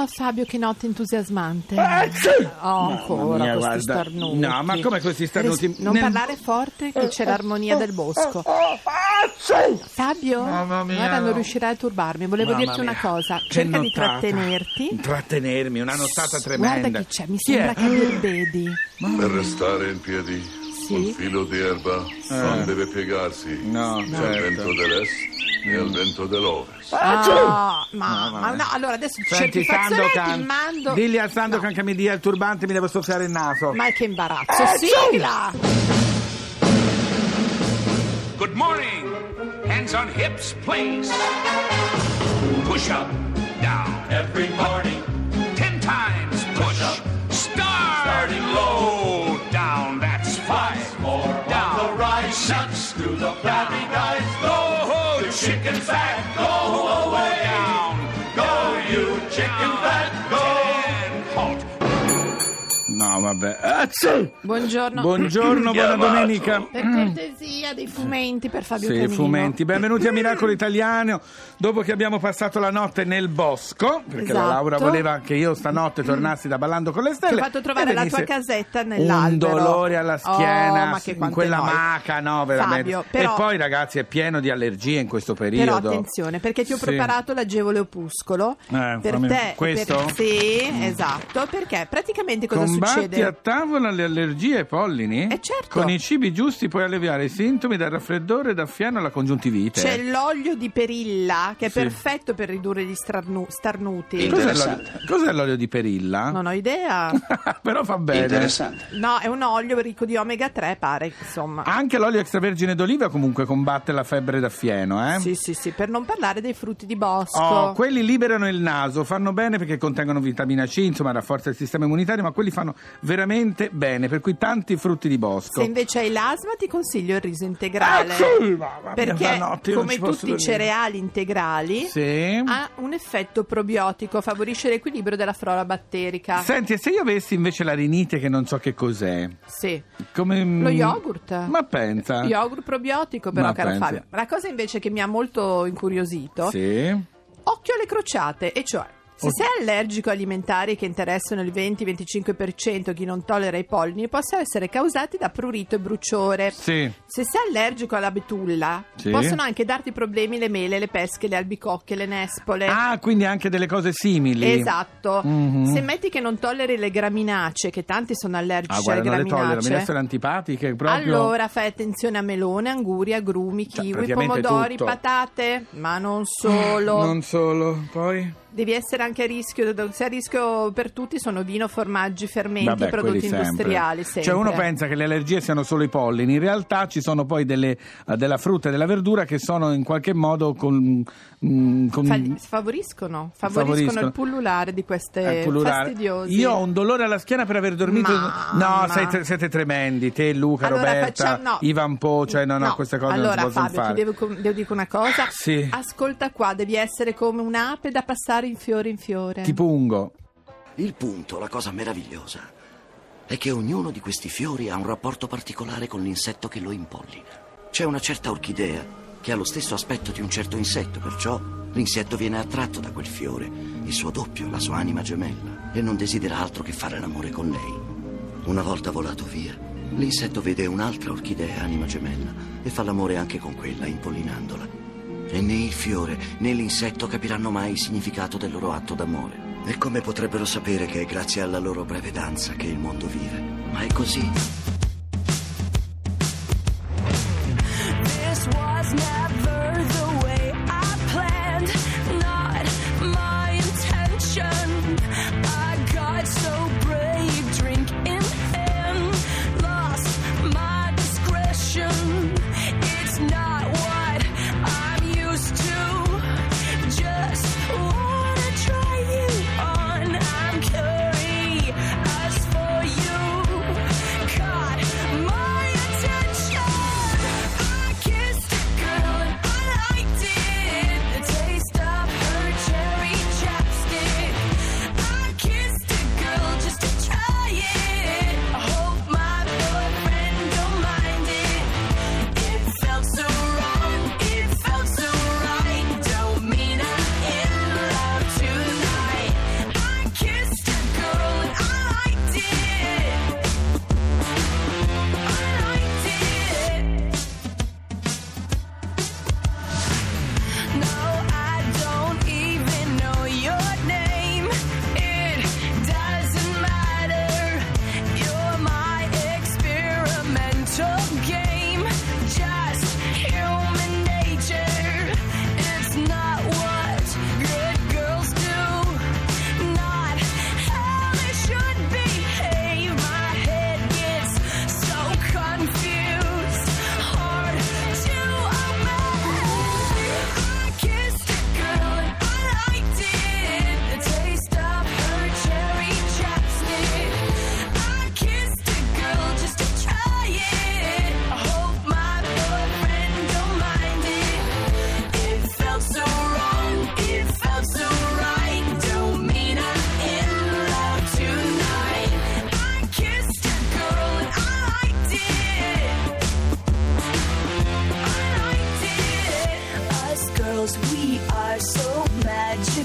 Oh, Fabio, che notte entusiasmante. Ah, sì! Oh, ancora mia, questi guarda. starnuti. No, ma come questi starnuti? Res- Non Nel- parlare forte, che c'è l'armonia del bosco. Ah, sì! Fabio, Mamma mia, guarda, non no. riuscirai a turbarmi. Volevo Mamma dirti una mia. cosa. Che Cerca di nottata. trattenerti. Trattenermi, una nottata tremenda. Guarda chi c'è, mi Chi sembra è? che birbedi. Per restare in piedi, Sì? un filo di erba non deve piegarsi No, al certo. vento dell'est e al vento dell'ovest. Ah, ma, ma no, allora adesso ti Senti, Sandokan, mando... digli al Sandokan No, che mi dia il turbante mi devo soffiare il naso. Ma che imbarazzo, Eh, sigla! Good morning. Hands on hips, please. Push up, down. Every morning. Ten times push. up. Starting low. Six. To the flabby guys. Go, the chicken fat. Go vabbè. Sì! Buongiorno. Buongiorno, buona domenica. Per cortesia, dei fumenti per Fabio Sì, Canino. fumenti. Benvenuti a Miracolo Italiano. Dopo che abbiamo passato la notte nel bosco, perché la Esatto. Laura voleva che io stanotte tornassi da Ballando con le Ti Stelle. ho fatto trovare e la venisse tua casetta Un nell'albero. dolore alla schiena, Oh, ma che in quante quella noie. maca, no, veramente. Fabio, però- E poi, ragazzi, è pieno di allergie in questo Però periodo. attenzione, perché ti ho Sì. preparato l'agevole opuscolo Eh, per fammi- te. questo? Per... Sì, esatto, perché praticamente cosa Combatti succede? A tavola le allergie ai pollini? Eh, certo. Con i cibi giusti puoi alleviare i sintomi dal raffreddore, da fiano alla congiuntivite. C'è l'olio di perilla che è Sì. perfetto per ridurre gli starnu- starnuti. Cos'è l'olio, cos'è l'olio di perilla? Non ho idea. Però fa bene. Interessante. No, è un olio ricco di omega 3, pare, insomma. Anche l'olio extravergine d'oliva comunque combatte la febbre da fieno, eh? Sì, sì, sì, per non parlare dei frutti di bosco. Oh, quelli liberano il naso, fanno bene perché contengono vitamina C, insomma rafforza il sistema immunitario, ma quelli fanno veramente bene, per cui tanti frutti di bosco. Se invece hai l'asma ti consiglio il riso integrale. Ah, sì, mamma perché non come tutti i cereali integrali Sì. ha un effetto probiotico, favorisce l'equilibrio della flora batterica. Senti, e se io avessi invece la rinite che non so che cos'è? Sì. Come... Lo yogurt. Ma pensa. Yogurt probiotico però, Ma caro pensa. Fabio. La cosa invece che mi ha molto incuriosito, Sì. occhio alle crociate, e cioè... Se sei allergico a alimentari che interessano il 20-25% chi non tollera i pollini, possono essere causati da prurito e bruciore. Sì. Se sei allergico alla betulla, Sì. possono anche darti problemi le mele, le pesche, le albicocche, le nespole. Ah, quindi anche delle cose simili. Esatto. Mhm. Se metti che non tolleri le graminacee, che tanti sono allergici Ah, guarda, alle non le tollero, mi graminacee. restano antipatiche proprio. Allora fai attenzione a melone, anguri, agrumi, Cioè, kiwi, praticamente pomodori, tutto. patate, ma non solo. Non solo, poi... Devi essere anche a rischio, se a rischio per tutti sono vino, formaggi, fermenti, Vabbè, prodotti industriali. Sempre. Cioè uno pensa che le allergie siano solo i pollini, in realtà ci sono poi delle, eh, della frutta e della verdura che sono in qualche modo con... mm, con- Fa- favoriscono, favoriscono, Favoriscono. il pullulare di queste eh, pullulare. fastidiosi. Io ho un dolore alla schiena per aver dormito. Mamma. No, siete, siete tremendi. Te, Luca, Allora, Roberta, facciamo- no. Ivan Po, cioè no, no, queste cose allora, non si possono Fabio, fare. ti devo, devo dire una cosa. Sì. Ascolta qua, devi essere come un'ape da passare in fiore in fiore. Tipo ungo. Il punto, la cosa meravigliosa, è che ognuno di questi fiori ha un rapporto particolare con l'insetto che lo impollina. C'è una certa orchidea che ha lo stesso aspetto di un certo insetto, perciò l'insetto viene attratto da quel fiore, il suo doppio, la sua anima gemella, e non desidera altro che fare l'amore con lei. Una volta volato via, l'insetto vede un'altra orchidea, anima gemella, e fa l'amore anche con quella, impollinandola. E né il fiore né l'insetto capiranno mai il significato del loro atto d'amore. E come potrebbero sapere che è grazie alla loro breve danza che il mondo vive? Ma è così.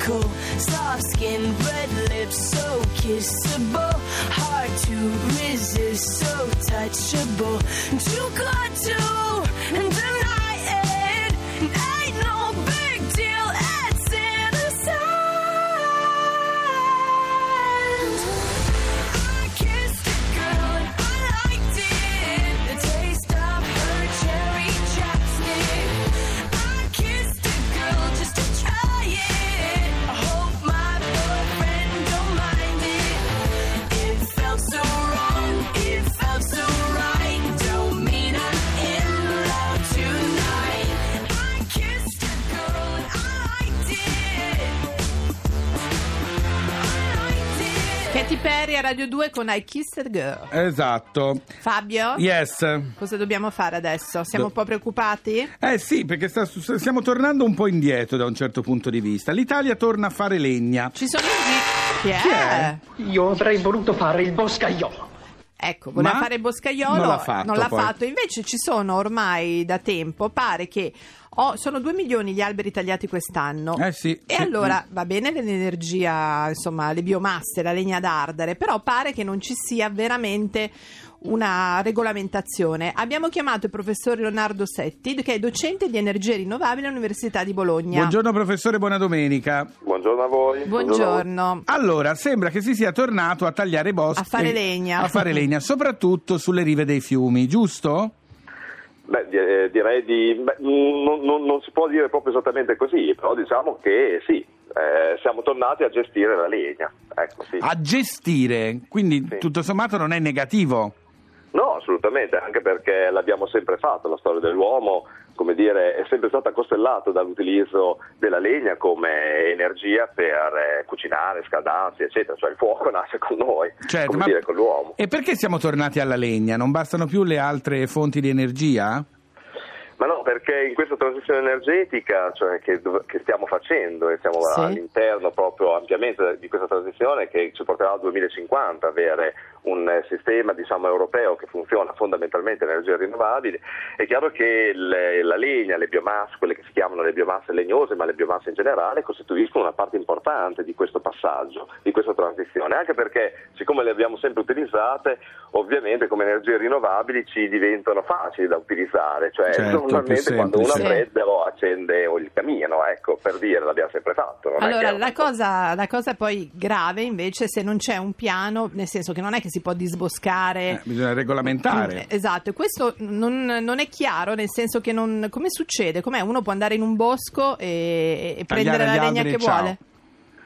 Cool, Soft skin, red lips, so kissable. Hard to resist, so touchable. Too good to Radio 2 con I Kissed Girl. Esatto. Fabio? Yes. Cosa dobbiamo fare adesso? Siamo Do- un po' preoccupati? Eh sì, perché sta- stiamo tornando un po' indietro da un certo punto di vista. L'Italia torna a fare legna. Ci sono i... Chi è? Chi è? Io avrei voluto fare il boscaiolo. Ecco, voleva Ma fare il boscaiolo, non l'ha fatto, non l'ha fatto. Invece ci sono ormai da tempo, pare che oh, sono 2 milioni gli alberi tagliati quest'anno. Eh sì, E sì. allora va bene l'energia, insomma, le biomasse, la legna d'ardere, però pare che non ci sia veramente una regolamentazione. Abbiamo chiamato il professor Leonardo Setti, che è docente di energie rinnovabili all'Università di Bologna. Buongiorno professore, buona domenica. Buongiorno a voi. Buongiorno. Allora, sembra che si sia tornato a tagliare boschi. A fare legna. A fare legna, soprattutto sulle rive dei fiumi, giusto? Beh, di- eh, direi di. beh, non, non- non si può dire proprio esattamente così, però diciamo che sì, eh, siamo tornati a gestire la legna. Ecco, sì. A gestire, quindi Sì. tutto sommato non è negativo. Assolutamente, anche perché l'abbiamo sempre fatto, la storia dell'uomo, come dire, è sempre stata costellata dall'utilizzo della legna come energia per eh, cucinare, scaldarsi, eccetera, cioè il fuoco nasce con noi, Certo, come ma- dire, con l'uomo. E perché siamo tornati alla legna? Non bastano più le altre fonti di energia? Ma no, perché in questa transizione energetica cioè, che, che stiamo facendo e siamo Sì. all'interno proprio ampiamente di questa transizione che ci porterà al 2050 avere un eh, sistema diciamo, europeo che funziona fondamentalmente a energie rinnovabili, è chiaro che le- la legna, le biomasse, quelle che si chiamano le biomasse legnose, ma le biomasse in generale, costituiscono una parte importante di questo passaggio, di questa transizione, anche perché siccome le abbiamo sempre utilizzate, ovviamente come energie rinnovabili ci diventano facili da utilizzare, cioè Certo, normalmente quando uno lo accende il camino, ecco, per dire, l'abbiamo sempre fatto. Allora, la cosa, la cosa poi grave invece è se non c'è un piano, nel senso che non è che si può disboscare. Eh, bisogna regolamentare. Eh, Esatto, e questo non, non è chiaro, nel senso che non, come succede? Com'è? Uno può andare in un bosco e, e prendere la legna alberi che ciao. vuole?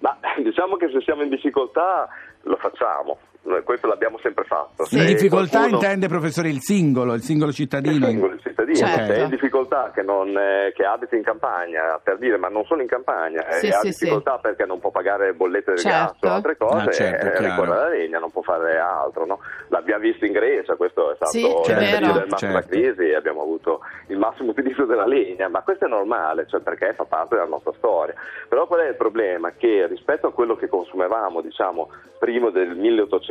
Ma diciamo che se siamo in difficoltà lo facciamo, questo l'abbiamo sempre fatto. In Se difficoltà qualcuno- intende, professore, il singolo, il singolo cittadino. il singolo cittadino, Certo. se è in difficoltà che, non, eh, che abita in campagna, per dire ma non sono in campagna, Sì, e ha sì, difficoltà perché non può pagare bollette del Certo. gas o altre cose, Ah, certo, eh, ricorre alla legna, non può fare altro. No? L'abbiamo visto in Grecia, questo è stato Sì, il periodo del massima Certo. crisi e abbiamo avuto il massimo utilizzo della legna, ma questo è normale, cioè perché fa parte della nostra storia. Però qual è il problema? Che rispetto a quello che consumevamo, diciamo, prima del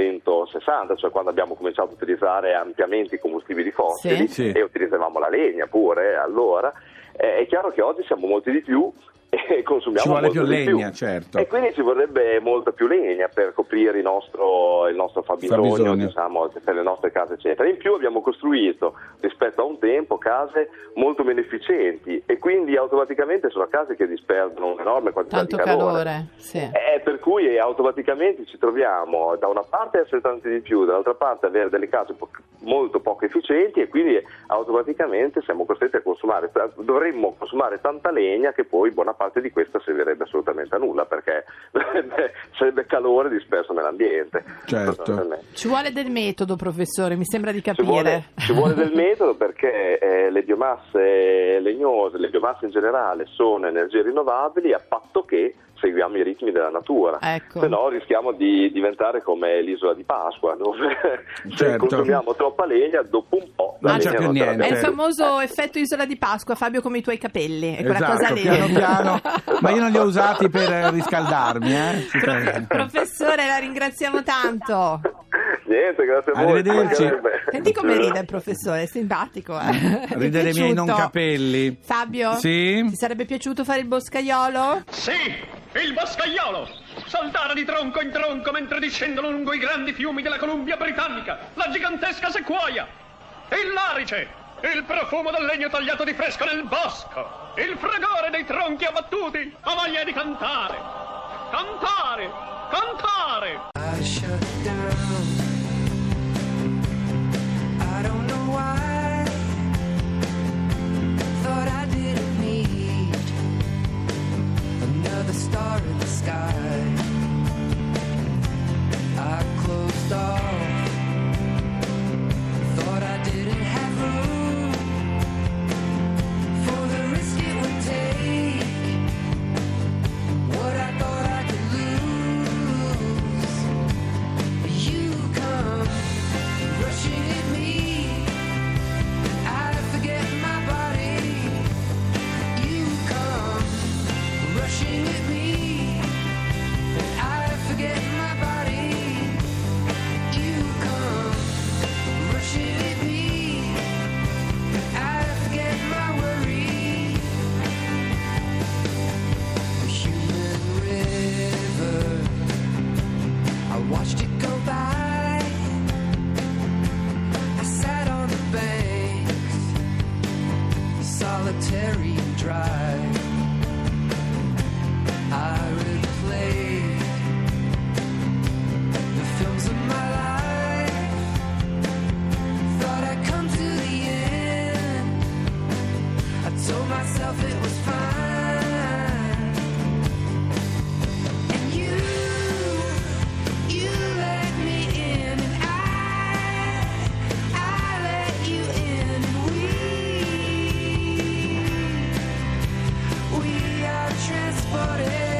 1860, cioè quando abbiamo cominciato a utilizzare ampiamente i combustibili fossili Sì. E utilizzavamo la legna pure allora, eh, è chiaro che oggi siamo molti di più e consumiamo Ci vuole molto più di legna, certo. E quindi ci vorrebbe molta più legna per coprire il nostro, il nostro fabbisogno, Fabbisogno. diciamo, per le nostre case, eccetera. In più abbiamo costruito rispetto a un tempo case molto meno efficienti e quindi automaticamente sono case che disperdono un'enorme quantità Tanto di calore. calore, sì. Eh, per cui automaticamente ci troviamo da una parte a essere tanti di più, dall'altra parte a avere delle case po- molto poco efficienti e quindi automaticamente siamo costretti a consumare, dovremmo consumare tanta legna che poi buona parte di questa servirebbe assolutamente a nulla perché sarebbe calore disperso nell'ambiente. Certo. Ci vuole del metodo, professore, mi sembra di Ci vuole, capire. ci vuole del metodo perché eh, le biomasse legnose, le biomasse in generale sono energie rinnovabili a patto che seguiamo i ritmi della natura. Ecco. Se no rischiamo di diventare come l'isola di Pasqua, dove se Certo. consumiamo troppa legna, dopo un po' la Non c'è legna più non niente. È il famoso effetto isola di Pasqua, Fabio, come i tuoi capelli. È quella Esatto, cosa lì. piano piano. Ma io non li ho usati per eh, riscaldarmi, eh. Pro- professore, la ringraziamo tanto. Niente, grazie a voi. Arrivederci. Senti come ride il professore, è simpatico. Eh? Ridere i miei non capelli. Fabio, sì? ti sarebbe piaciuto fare il boscaiolo? Sì, il boscaiolo! Saltare di tronco in tronco mentre discendono lungo i grandi fiumi della Columbia Britannica, la gigantesca sequoia, il larice, il profumo del legno tagliato di fresco nel bosco, il fragore dei tronchi abbattuti, ha voglia di cantare, cantare, cantare! star in the sky. Glory.